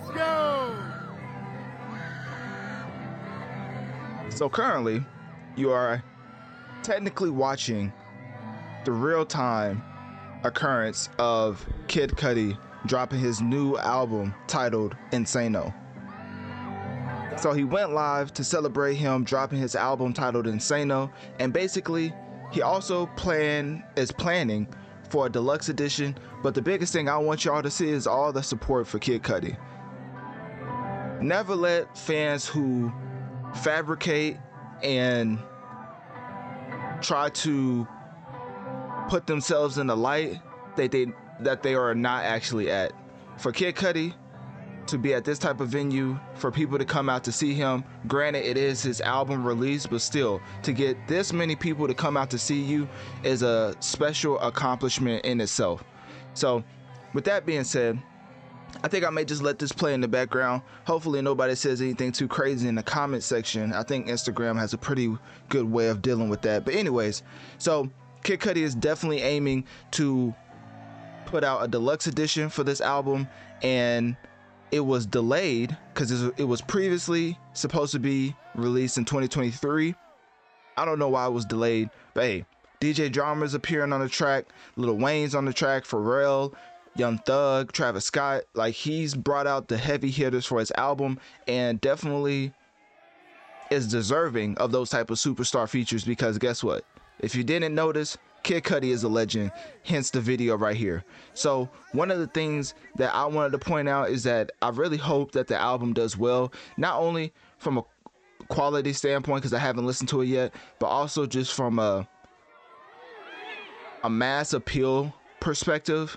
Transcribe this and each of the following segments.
Let's go. So currently, you are technically watching the real time occurrence of Kid Cudi dropping his new album titled Insano. So he went live to celebrate him dropping his album titled Insano, and basically he also plan is planning for a deluxe edition. But the biggest thing I want y'all to see is all the support for Kid Cudi. Never let fans who fabricate and try to put themselves in the light that they that they are not actually at. For Kid Cudi to be at this type of venue, for people to come out to see him, granted it is his album release, but still to get this many people to come out to see you is a special accomplishment in itself. So, with that being said, I think I may just let this play in the background. Hopefully, nobody says anything too crazy in the comment section. I think Instagram has a pretty good way of dealing with that. But, anyways, so Kid Cudi is definitely aiming to put out a deluxe edition for this album, and it was delayed because it was previously supposed to be released in 2023. I don't know why it was delayed, but hey, DJ Drama's appearing on the track, Lil Wayne's on the track, Pharrell, Young Thug, Travis Scott. Like he's brought out the heavy hitters for his album, and definitely is deserving of those type of superstar features because guess what? If you didn't notice, Kid Cudi is a legend, hence the video right here. So, one of the things that I wanted to point out is that I really hope that the album does well, not only from a quality standpoint because I haven't listened to it yet, but also just from a a mass appeal perspective.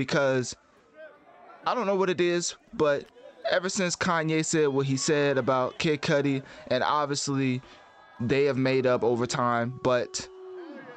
Because I don't know what it is, but ever since Kanye said what he said about Kid Cudi, and obviously they have made up over time, but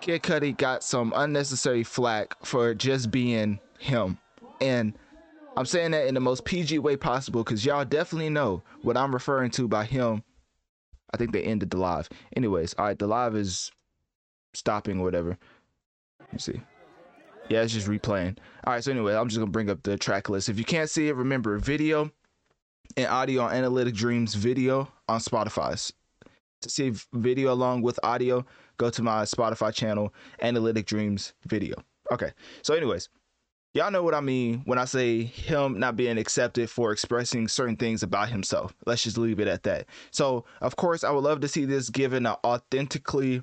Kid Cudi got some unnecessary flack for just being him. And I'm saying that in the most PG way possible because y'all definitely know what I'm referring to by him. I think they ended the live. Anyways, all right, the live is stopping or whatever. Let me see. Yeah, it's just replaying. All right, so anyway, I'm just gonna bring up the track list. If you can't see it, remember video and audio on Analytic Dreamz video on Spotify. To see video along with audio, go to my Spotify channel, Analytic Dreamz video. Okay, so anyways, y'all know what I mean when I say him not being accepted for expressing certain things about himself. Let's just leave it at that. So, of course, I would love to see this given an authentically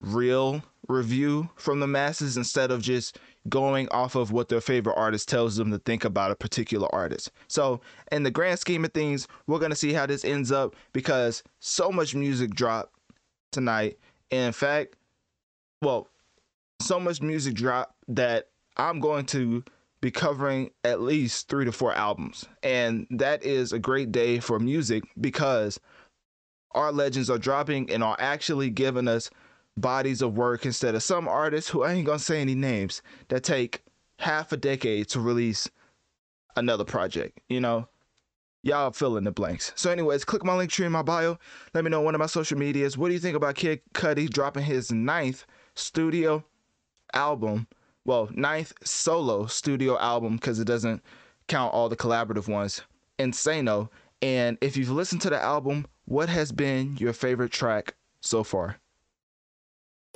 real review from the masses instead of just going off of what their favorite artist tells them to think about a particular artist. So, in the grand scheme of things, we're going to see how this ends up because so much music dropped tonight. in fact, well, so much music dropped that I'm going to be covering at least three to four albums. And that is a great day for music because our legends are dropping and are actually giving us bodies of work instead of some artists who I ain't gonna say any names that take half a decade to release another project. You know, y'all fill in the blanks. So, anyways, click my link tree in my bio. Let me know one of my social medias. What do you think about Kid Cudi dropping his ninth studio album? Well, ninth solo studio album because it doesn't count all the collaborative ones. Insano. And if you've listened to the album, what has been your favorite track so far?